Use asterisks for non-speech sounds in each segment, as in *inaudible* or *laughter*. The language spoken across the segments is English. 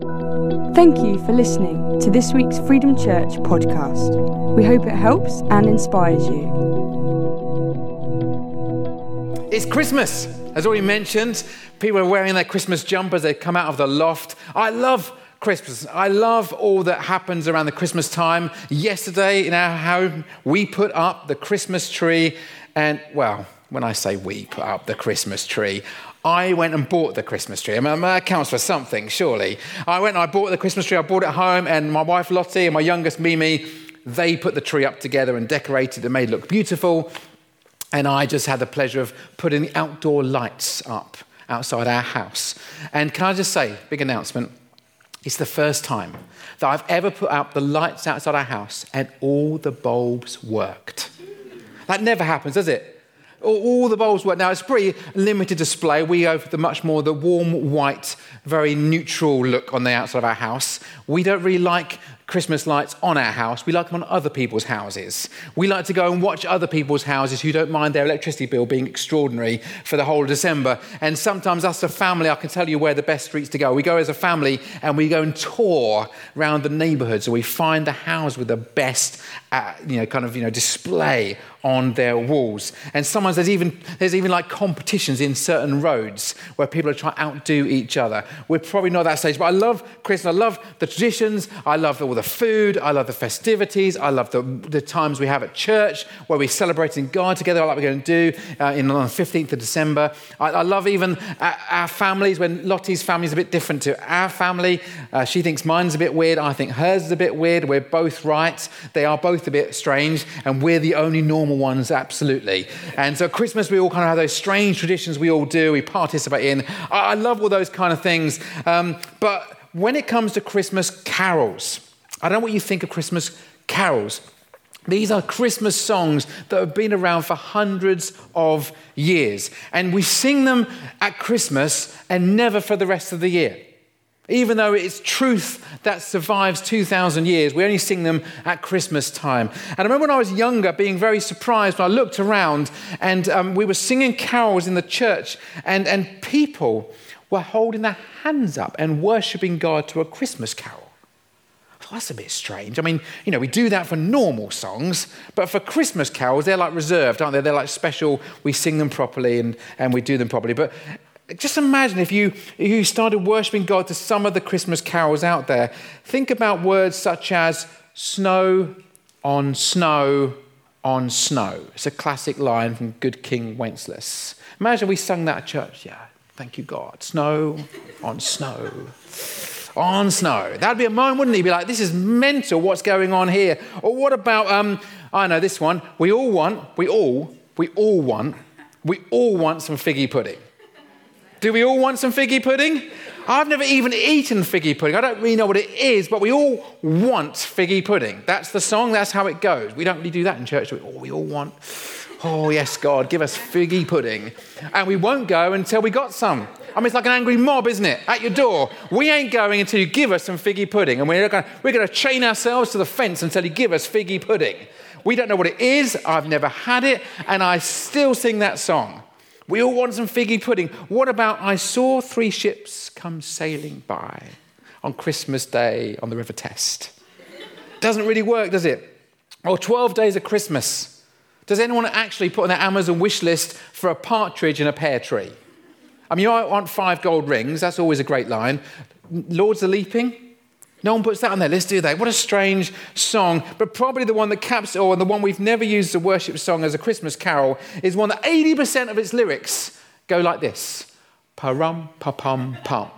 Thank you for listening to this week's Freedom Church podcast. We hope it helps and inspires you. It's Christmas, as already mentioned. People are wearing their Christmas jumpers, they come out of the loft. I love Christmas. I love all that happens around the Christmas time. Yesterday in our home, we put up the Christmas tree, and well, when I say we put up the Christmas tree, I went and bought the Christmas tree. I mean, that counts for something, surely. I went and I bought the Christmas tree. I brought it home, and my wife Lottie and my youngest Mimi, they put the tree up together and decorated it and made it look beautiful. And I just had the pleasure of putting the outdoor lights up outside our house. And can I just say, big announcement, it's the first time that I've ever put up the lights outside our house and all the bulbs worked. That never happens, does it? All the bulbs work. Now, it's pretty limited display. We have the much more the warm white, very neutral look on the outside of our house. We don't really like Christmas lights on our house. We like them on other people's houses. We like to go and watch other people's houses who don't mind their electricity bill being extraordinary for the whole of December. And sometimes, us as a family, I can tell you where the best streets to go. We go as a family and we go and tour around the neighborhoods and we find the house with the best, uh, you know, kind of, you know, display on their walls. And sometimes there's even, there's even like competitions in certain roads where people are trying to outdo each other. We're probably not at that stage, but I love Christmas. I love the traditions. I love all the food. I love the festivities. I love the, the times we have at church where we're celebrating God together, like we're going to do uh, in, on the 15th of December. I, I love even our, our, families when Lottie's family is a bit different to our family. Uh, she thinks mine's a bit weird. I think hers is a bit weird. We're both right. They are both a bit strange, and we're the only normal ones, absolutely. And so Christmas, we all kind of have those strange traditions we all do, we participate in. I, I love all those kind of things. Um, but when it comes to Christmas carols, I don't know what you think of Christmas carols. These are Christmas songs that have been around for hundreds of years. And we sing them at Christmas and never for the rest of the year. Even though it's truth that survives 2,000 years, we only sing them at Christmas time. And I remember when I was younger being very surprised when I looked around and um, we were singing carols in the church, and, and people were holding their hands up and worshipping God to a Christmas carol that's a bit strange. I mean, you know, we do that for normal songs, but for Christmas carols, they're like reserved, aren't they? They're like special. We sing them properly and, and we do them properly. But just imagine if you, if you started worshiping God to some of the Christmas carols out there. Think about words such as snow on snow on snow. It's a classic line from Good King Wenceslas. Imagine we sung that at church. Yeah, thank you, God. Snow on snow on snow. That'd be a moment, wouldn't he? Be like, this is mental, what's going on here? Or what about, um, I know this one. We all want, we all, we all want, we all want some figgy pudding. Do we all want some figgy pudding? I've never even eaten figgy pudding. I don't really know what it is, but we all want figgy pudding. That's the song, that's how it goes. We don't really do that in church. We, oh, we all want, oh, yes, God, give us figgy pudding. And we won't go until we got some. I mean, it's like an angry mob, isn't it? At your door. We ain't going until you give us some figgy pudding. And we're going we're to chain ourselves to the fence until you give us figgy pudding. We don't know what it is. I've never had it. And I still sing that song. We all want some figgy pudding. What about I saw three ships come sailing by on Christmas Day on the River Test? Doesn't really work, does it? Or 12 days of Christmas. Does anyone actually put on their Amazon wish list for a partridge in a pear tree? I mean, you want five gold rings. That's always a great line. Lords are leaping. No one puts that on their list, do they? What a strange song. But probably the one that caps it all, and the one we've never used as a worship song as a Christmas carol, is one that 80% of its lyrics go like this Pa-rum, pa-pum, pum.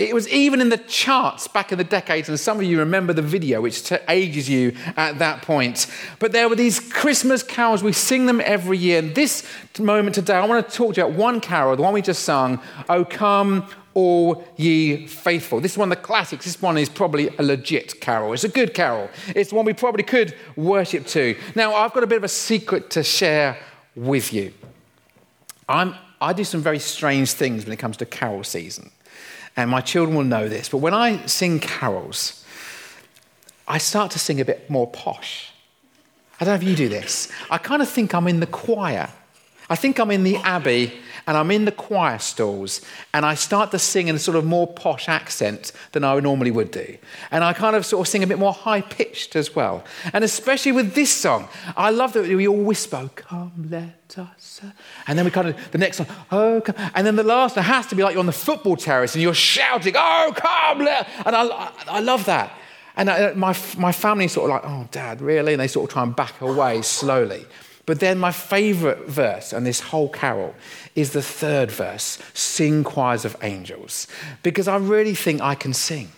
It was even in the charts back in the decades, and some of you remember the video, which t- ages you at that point. But there were these Christmas carols. We sing them every year. And this moment today, I want to talk to you about one carol, the one we just sung, Oh Come, all ye faithful. This is one of the classics. This one is probably a legit carol. It's a good carol. It's one we probably could worship to. Now, I've got a bit of a secret to share with you. I'm, I do some very strange things when it comes to carol season and my children will know this, but when I sing carols, I start to sing a bit more posh. I don't know if you do this. I kind of think I'm in the choir. I think I'm in the abbey and I'm in the choir stalls and I start to sing in a sort of more posh accent than I normally would do. And I kind of sort of sing a bit more high pitched as well. And especially with this song, I love that we all whisper, Come, let us. And then we kind of, the next one, Oh, come. And then the last one has to be like you're on the football terrace and you're shouting, Oh, come, let. And I, I love that. And I, my, my family sort of like, Oh, dad, really? And they sort of try and back away slowly. But then my favorite verse on this whole carol is the third verse Sing choirs of angels, because I really think I can sing.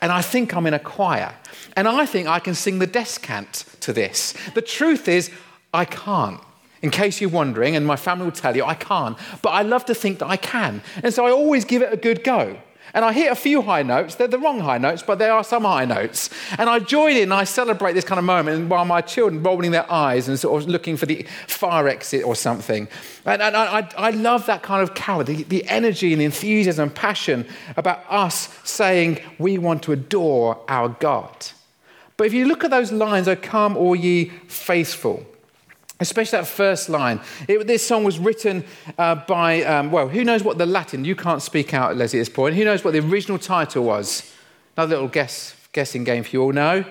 And I think I'm in a choir. And I think I can sing the descant to this. The truth is, I can't. In case you're wondering, and my family will tell you, I can't. But I love to think that I can. And so I always give it a good go. And I hit a few high notes. They're the wrong high notes, but there are some high notes. And I join in I celebrate this kind of moment while my children rolling their eyes and sort of looking for the fire exit or something. And, and I, I, love that kind of carol, the, the energy and the enthusiasm and passion about us saying we want to adore our God. But if you look at those lines, O come, all ye faithful, Especially that first line. It, this song was written uh, by, um, well, who knows what the Latin, you can't speak out, Leslie, at this point. Who knows what the original title was? Another little guess, guessing game for you all know.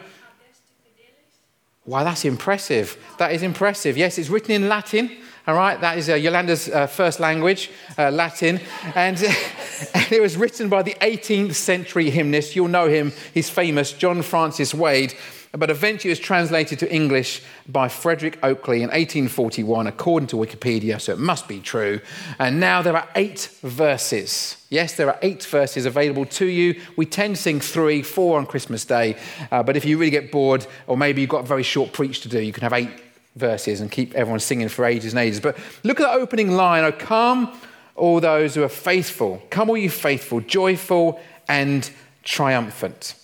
Wow, that's impressive. That is impressive. Yes, it's written in Latin. All right, that is uh, Yolanda's uh, first language, uh, Latin. And, *laughs* and, it was written by the 18th century hymnist. You'll know him, he's famous, John Francis Wade but eventually was translated to English by Frederick Oakeley in 1841, according to Wikipedia, so it must be true. And now there are eight verses. Yes, there are eight verses available to you. We tend to sing three, four on Christmas Day, uh, but if you really get bored, or maybe you've got a very short preach to do, you can have eight verses and keep everyone singing for ages and ages. But look at the opening line Oh, come, all those who are faithful. Come, all you faithful, joyful and triumphant.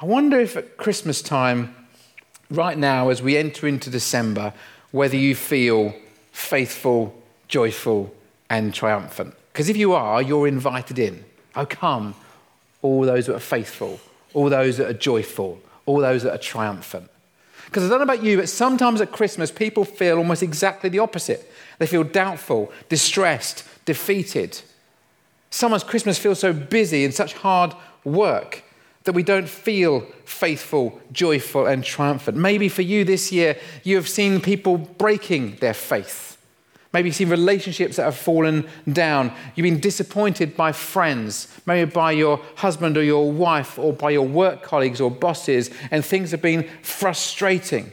I wonder if at Christmas time, right now, as we enter into December, whether you feel faithful, joyful, and triumphant. Because if you are, you're invited in. Oh, come, all those that are faithful, all those that are joyful, all those that are triumphant. Because I don't know about you, but sometimes at Christmas, people feel almost exactly the opposite. They feel doubtful, distressed, defeated. Sometimes Christmas feels so busy and such hard work that we don't feel faithful, joyful, and triumphant. Maybe for you this year, you have seen people breaking their faith. Maybe you've seen relationships that have fallen down. You've been disappointed by friends, maybe by your husband or your wife, or by your work colleagues or bosses, and things have been frustrating.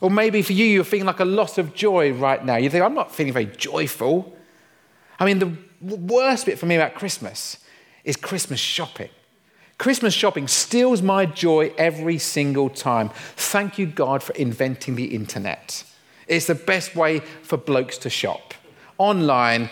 Or maybe for you, you're feeling like a loss of joy right now. You think, I'm not feeling very joyful. I mean, the worst bit for me about Christmas is Christmas shopping. Christmas shopping steals my joy every single time. Thank you, God, for inventing the internet. It's the best way for blokes to shop. Online,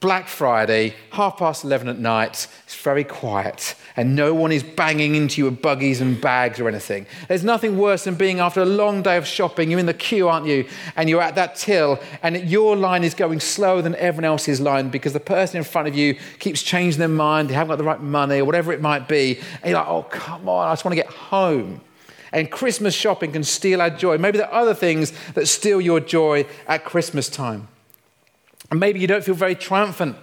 Black Friday, half past 11 at night, it's very quiet, and no one is banging into you with buggies and bags or anything. There's nothing worse than being after a long day of shopping, you're in the queue, aren't you? And you're at that till, and your line is going slower than everyone else's line because the person in front of you keeps changing their mind, they haven't got the right money, or whatever it might be. And you're like, oh, come on, I just want to get home. And Christmas shopping can steal our joy. Maybe there are other things that steal your joy at Christmas time. And maybe you don't feel very triumphant.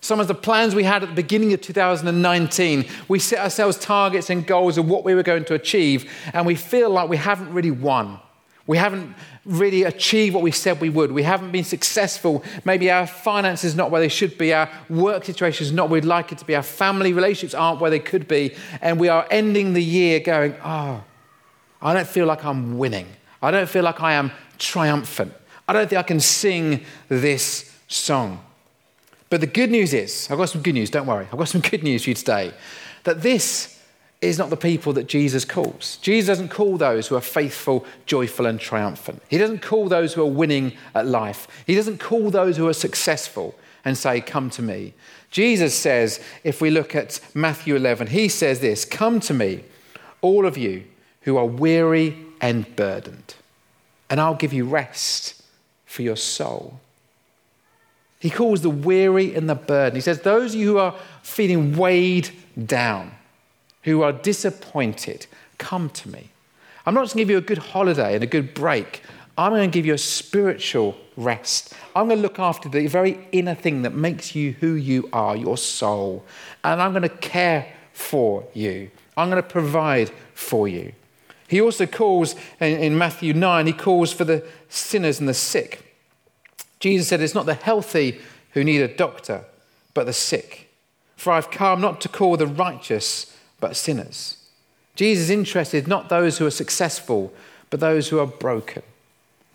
Some of the plans we had at the beginning of 2019, we set ourselves targets and goals of what we were going to achieve, and we feel like we haven't really won. We haven't really achieved what we said we would. We haven't been successful. Maybe our finances not where they should be. Our work situation is not where we'd like it to be. Our family relationships aren't where they could be. And we are ending the year going, oh, I don't feel like I'm winning. I don't feel like I am triumphant. I don't think I can sing this song. But the good news is, I've got some good news, don't worry. I've got some *laughs* good news for you today. That this is not the people that Jesus calls. Jesus doesn't call those who are faithful, joyful, and triumphant. He doesn't call those who are winning at life. He doesn't call those who are successful and say, Come to me. Jesus says, if we look at Matthew 11, he says this Come to me, all of you who are weary and burdened, and I'll give you rest for your soul. He calls the weary and the burdened. He says, Those of you who are feeling weighed down, who are disappointed, come to me. I'm not just going to give you a good holiday and a good break. I'm going to give you a spiritual rest. I'm going to look after the very inner thing that makes you who you are, your soul. And I'm going to care for you. I'm going to provide for you. He also calls, in Matthew 9, he calls for the sinners and the sick. Jesus said, It's not the healthy who need a doctor, but the sick. For I've come not to call the righteous, but sinners. Jesus is interested not those who are successful, but those who are broken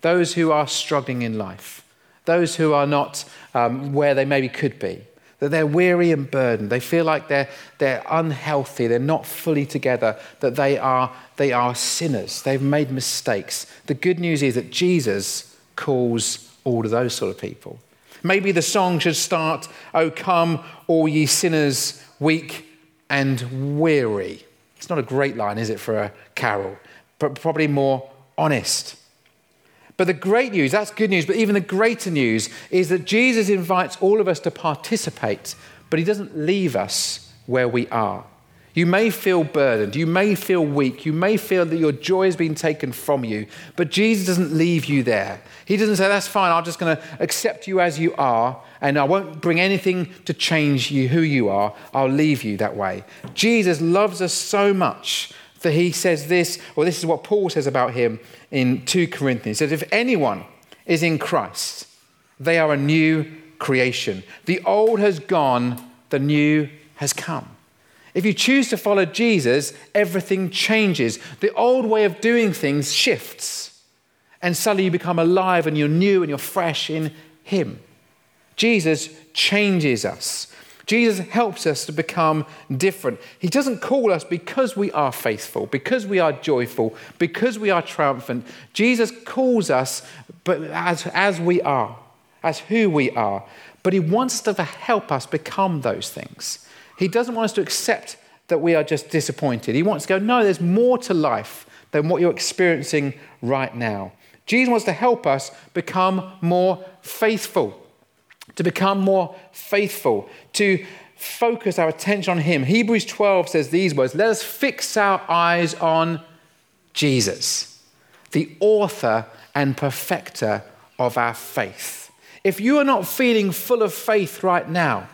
those who are struggling in life, those who are not um, where they maybe could be, that they're weary and burdened, they feel like they're, they're unhealthy, they're not fully together, that they are, they are sinners, they've made mistakes. The good news is that Jesus calls all of those sort of people. Maybe the song should start, Oh, come, all ye sinners, weak and weary. It's not a great line, is it, for a carol, but probably more honest. But the great news, that's good news, but even the greater news is that Jesus invites all of us to participate, but he doesn't leave us where we are. You may feel burdened, you may feel weak, you may feel that your joy has been taken from you, but Jesus doesn't leave you there. He doesn't say, That's fine, I'm just going to accept you as you are, and I won't bring anything to change you who you are. I'll leave you that way. Jesus loves us so much that he says this, or this is what Paul says about him in 2 Corinthians. He says, If anyone is in Christ, they are a new creation. The old has gone, the new has come. If you choose to follow Jesus, everything changes. The old way of doing things shifts, and suddenly you become alive and you're new and you're fresh in Him. Jesus changes us. Jesus helps us to become different. He doesn't call us because we are faithful, because we are joyful, because we are triumphant. Jesus calls us but as, as we are, as who we are. But he wants to help us become those things. He doesn't want us to accept that we are just disappointed. He wants to go, no, there's more to life than what you're experiencing right now. Jesus wants to help us become more faithful to become more faithful, to focus our attention on Him. Hebrews 12 says these words Let us fix our eyes on Jesus, the author and perfecter of our faith. If you are not feeling full of faith right now,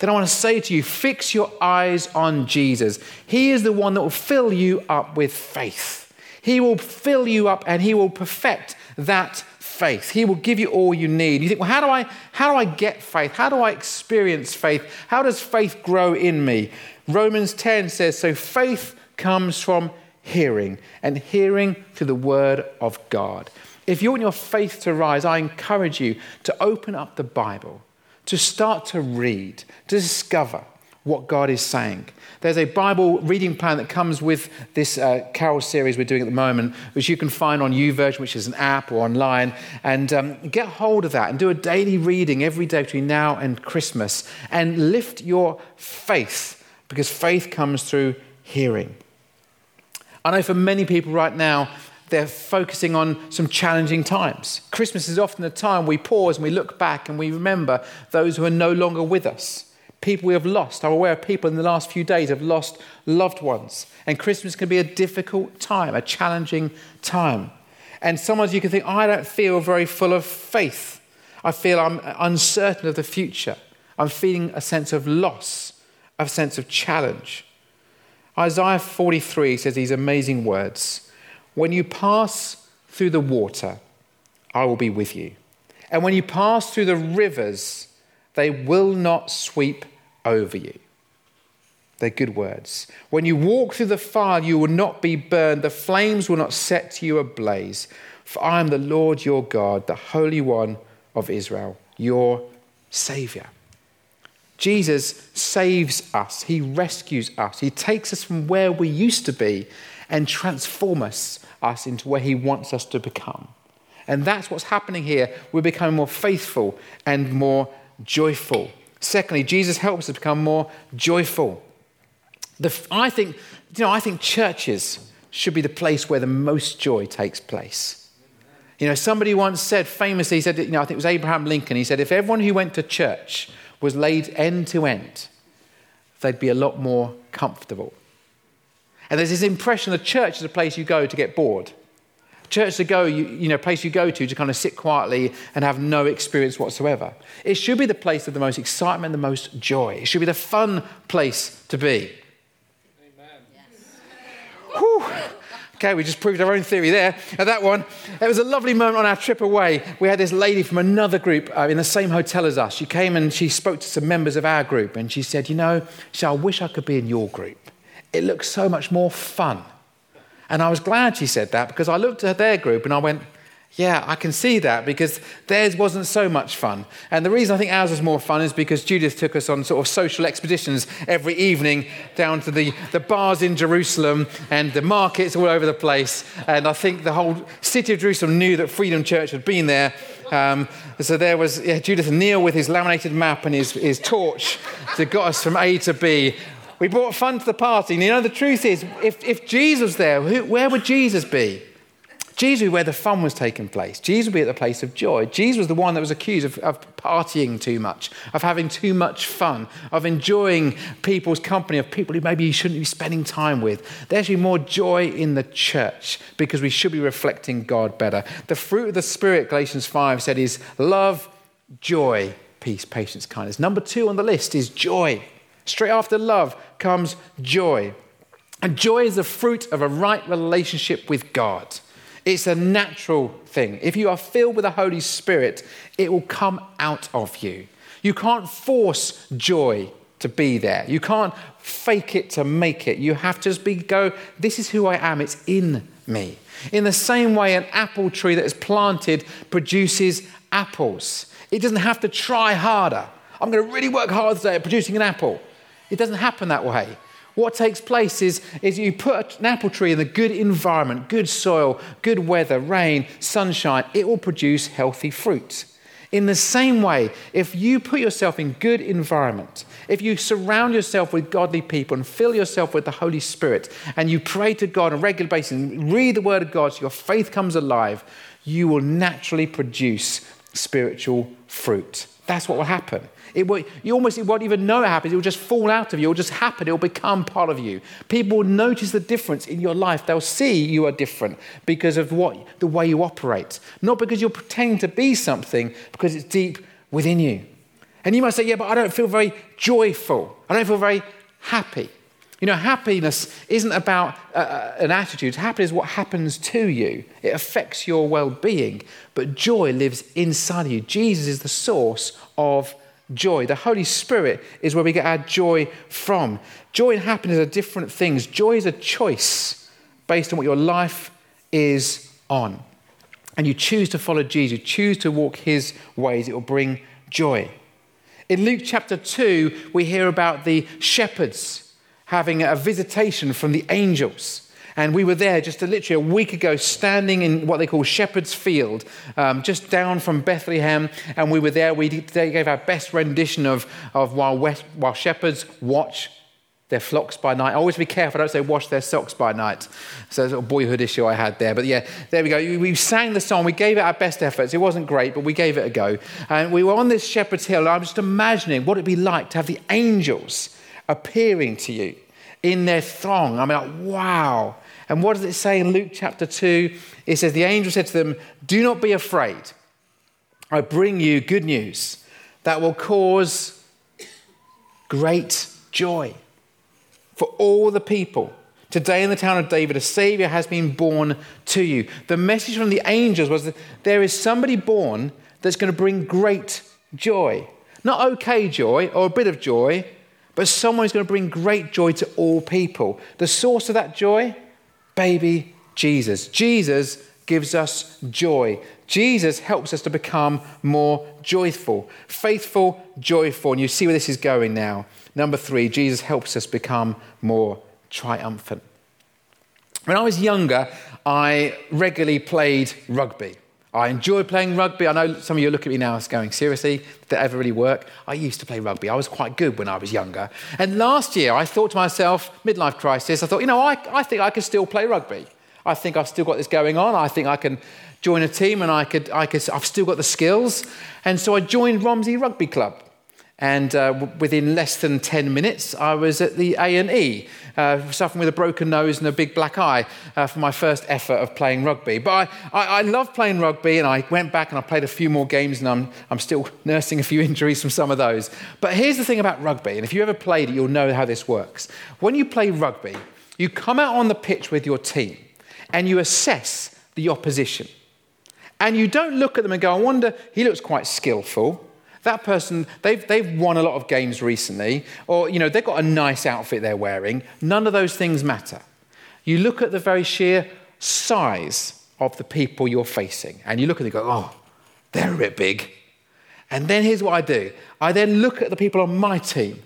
then I want to say to you fix your eyes on Jesus. He is the one that will fill you up with faith. He will fill you up and He will perfect that faith. He will give you all you need. You think, well, how do I, how do I get faith? How do I experience faith? How does faith grow in me? Romans 10 says, so faith comes from hearing, and hearing to the word of God. If you want your faith to rise, I encourage you to open up the Bible, to start to read, to discover what God is saying. There's a Bible reading plan that comes with this uh, carol series we're doing at the moment, which you can find on YouVersion, which is an app or online. And um, get hold of that and do a daily reading every day between now and Christmas and lift your faith because faith comes through hearing. I know for many people right now, they're focusing on some challenging times. Christmas is often a time we pause and we look back and we remember those who are no longer with us people we have lost. I'm aware of people in the last few days have lost loved ones. And Christmas can be a difficult time, a challenging time. And sometimes you can think, I don't feel very full of faith. I feel I'm uncertain of the future. I'm feeling a sense of loss, a sense of challenge. Isaiah 43 says these amazing words When you pass through the water, I will be with you. And when you pass through the rivers, they will not sweep over you. They're good words. When you walk through the fire, you will not be burned. The flames will not set you ablaze. For I am the Lord your God, the Holy One of Israel, your Savior. Jesus saves us, He rescues us, He takes us from where we used to be and transforms us us into where He wants us to become. And that's what's happening here. We're becoming more faithful and more joyful. Secondly, Jesus helps us become more joyful. The, I, think, you know, I think churches should be the place where the most joy takes place. You know, somebody once said famously, he said, you know, I think it was Abraham Lincoln, he said, if everyone who went to church was laid end to end, they'd be a lot more comfortable. And there's this impression that church is a place you go to get bored. church to go, you, you know, place you go to to kind of sit quietly and have no experience whatsoever. It should be the place of the most excitement, the most joy. It should be the fun place to be. Amen. Yes. Okay, we just proved our own theory there at that one. It was a lovely moment on our trip away. We had this lady from another group uh, in the same hotel as us. She came and she spoke to some members of our group and she said, You know, she I wish I could be in your group. It looks so much more fun. And I was glad she said that because I looked at their group and I went, yeah, I can see that because theirs wasn't so much fun. And the reason I think ours was more fun is because Judith took us on sort of social expeditions every evening down to the, the bars in Jerusalem and the markets all over the place. And I think the whole city of Jerusalem knew that Freedom Church had been there. Um, so there was yeah, Judith Neil with his laminated map and his, his torch that got us from A to B. We brought fun to the party. And you know, the truth is, if, if Jesus was there, who, where would Jesus be? Jesus would be where the fun was taking place. Jesus would be at the place of joy. Jesus was the one that was accused of, of, partying too much, of having too much fun, of enjoying people's company, of people who maybe you shouldn't be spending time with. There should be more joy in the church because we should be reflecting God better. The fruit of the Spirit, Galatians 5 said, is love, joy, peace, patience, kindness. Number two on the list is joy. Straight after love comes joy. And joy is the fruit of a right relationship with God. It's a natural thing. If you are filled with the Holy Spirit, it will come out of you. You can't force joy to be there. You can't fake it to make it. You have to just be go, this is who I am. It's in me. In the same way, an apple tree that is planted produces apples. It doesn't have to try harder. I'm going to really work hard today at producing an apple. It doesn't happen that way. What takes place is, is you put an apple tree in a good environment, good soil, good weather, rain, sunshine, it will produce healthy fruit. In the same way, if you put yourself in good environment, if you surround yourself with godly people and fill yourself with the Holy Spirit, and you pray to God on a regular basis and read the Word of God so your faith comes alive, you will naturally produce spiritual fruit. That's what will happen. It will, you almost won't even know it happens. It will just fall out of you. It will just happen. It will become part of you. People will notice the difference in your life. They'll see you are different because of what the way you operate, not because you're pretending to be something, because it's deep within you. And you might say, "Yeah, but I don't feel very joyful. I don't feel very happy." You know, happiness isn't about uh, uh an attitude. Happiness is what happens to you. It affects your well-being. But joy lives inside of you. Jesus is the source of joy. The Holy Spirit is where we get our joy from. Joy and happiness are different things. Joy is a choice based on what your life is on. And you choose to follow Jesus, you choose to walk his ways, it will bring joy. In Luke chapter 2, we hear about the shepherds having a visitation from the angels. And we were there just a, literally a week ago, standing in what they call Shepherd's Field, um, just down from Bethlehem. And we were there. We gave our best rendition of, of while, West, while shepherds watch their flocks by night. Always be careful, I don't say wash their socks by night. So it's a boyhood issue I had there. But yeah, there we go. We sang the song, we gave it our best efforts. It wasn't great, but we gave it a go. And we were on this shepherd's hill, and I'm just imagining what it'd be like to have the angels appearing to you in their throng. I mean, like, wow. And what does it say in Luke chapter 2? It says, The angel said to them, Do not be afraid. I bring you good news that will cause great joy for all the people. Today in the town of David, a Savior has been born to you. The message from the angels was that there is somebody born that's going to bring great joy. Not okay joy or a bit of joy, but someone who's going to bring great joy to all people. The source of that joy baby Jesus. Jesus gives us joy. Jesus helps us to become more joyful, faithful, joyful. And you see where this is going now. Number three, Jesus helps us become more triumphant. When I was younger, I regularly played rugby. I enjoy playing rugby. I know some of you look at me now as going, seriously, did that ever really work? I used to play rugby. I was quite good when I was younger. And last year, I thought to myself, midlife crisis, I thought, you know, I, I think I can still play rugby. I think I've still got this going on. I think I can join a team and I could, I could, I've still got the skills. And so I joined Romsey Rugby Club. And uh, within less than 10 minutes, I was at the A&E. Uh, suffering with a broken nose and a big black eye uh, for my first effort of playing rugby. But I, I, I love playing rugby, and I went back and I played a few more games, and I'm, I'm still nursing a few *laughs* injuries from some of those. But here's the thing about rugby, and if you ever played it, you'll know how this works. When you play rugby, you come out on the pitch with your team and you assess the opposition. And you don't look at them and go, I wonder, he looks quite skillful. That person, they've, they've won a lot of games recently, or, you know, they've got a nice outfit they're wearing. None of those things matter. You look at the very sheer size of the people you're facing, and you look at them and go, oh, they're a bit big. And then here's what I do I then look at the people on my team.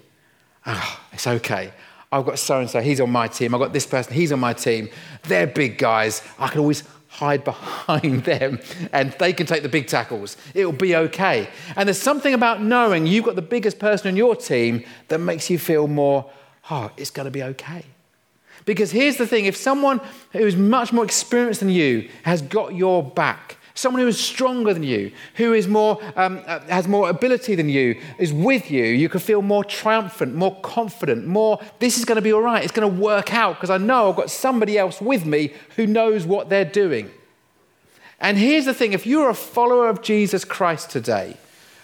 Oh, it's okay. I've got so and so, he's on my team. I've got this person, he's on my team. They're big guys. I can always hide behind *laughs* them and they can take the big tackles. It'll be okay. And there's something about knowing you've got the biggest person in your team that makes you feel more, oh, it's going to be okay. Because here's the thing if someone who's much more experienced than you has got your back, someone who is stronger than you, who is more, um, uh, has more ability than you, is with you, you can feel more triumphant, more confident, more, this is going to be all right, it's going to work out because I know I've got somebody else with me who knows what they're doing. And here's the thing if you're a follower of Jesus Christ today,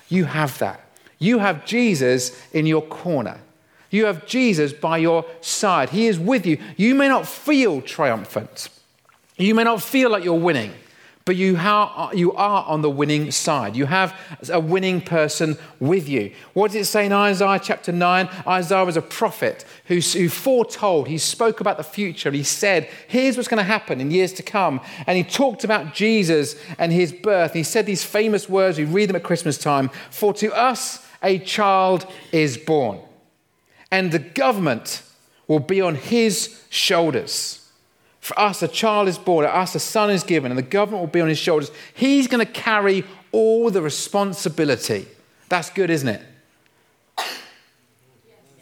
you have that. You have Jesus in your corner. You have Jesus by your side. He is with you. You may not feel triumphant. You may not feel like you're winning you, you are on the winning side. You have a winning person with you. What does it say in Isaiah chapter 9? Isaiah was a prophet who, who foretold, he spoke about the future. He said, Here's what's going to happen in years to come. And he talked about Jesus and his birth. He said these famous words, we read them at Christmas time For to us a child is born, and the government will be on his shoulders for us, a child is born, for us, a son is given, and the government will be on his shoulders. He's going to carry all the responsibility. That's good, isn't it?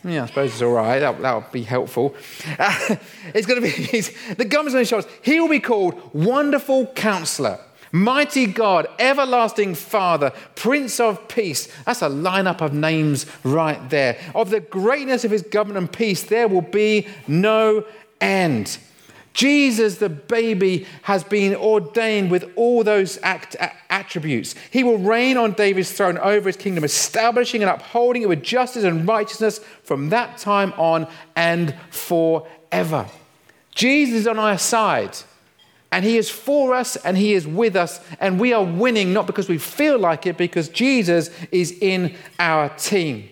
Yeah, I suppose it's all right. That, that would be helpful. *laughs* It's going to be the government's on his shoulders. He will be called Wonderful Counselor, Mighty God, Everlasting Father, Prince of Peace. That's a lineup of names right there. Of the greatness of his government and peace, there will be no end. Jesus, the baby, has been ordained with all those act- attributes. He will reign on David's throne over his kingdom, establishing and upholding it with justice and righteousness from that time on and forever. Jesus is on our side, and he is for us and he is with us, and we are winning not because we feel like it, because Jesus is in our team.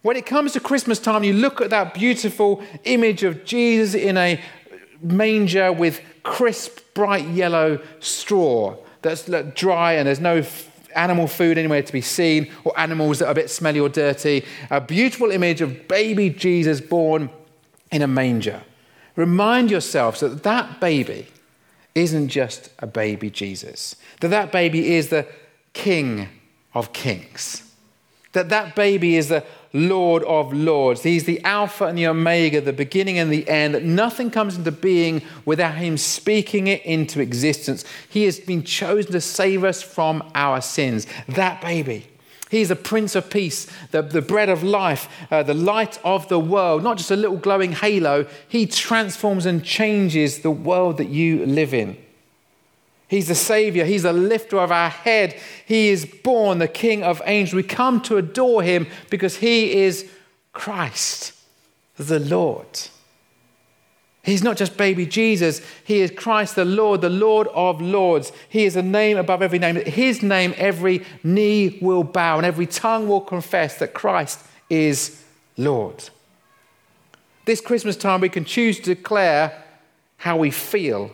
When it comes to Christmas time, you look at that beautiful image of Jesus in a manger with crisp, bright yellow straw that's dry and there's no animal food anywhere to be seen or animals that are a bit smelly or dirty. A beautiful image of baby Jesus born in a manger. Remind yourselves that that baby isn't just a baby Jesus, that that baby is the King of Kings, that that baby is the Lord of Lords. He's the Alpha and the Omega, the beginning and the end. Nothing comes into being without Him speaking it into existence. He has been chosen to save us from our sins. That baby. He's the Prince of Peace, the, the bread of life, uh, the light of the world, not just a little glowing halo. He transforms and changes the world that you live in. He's the Savior. He's the lifter of our head. He is born the King of angels. We come to adore him because he is Christ, the Lord. He's not just baby Jesus, he is Christ the Lord, the Lord of lords. He is a name above every name. His name, every knee will bow and every tongue will confess that Christ is Lord. This Christmas time, we can choose to declare how we feel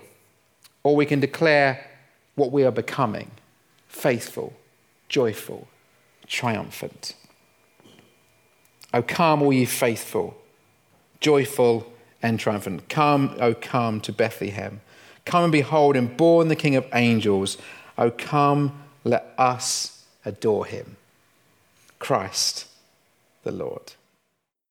or we can declare what we are becoming faithful, joyful, triumphant. O come, all ye faithful, joyful, and triumphant. Come, O come to Bethlehem. Come and behold him, born the King of angels. O come, let us adore him. Christ the Lord.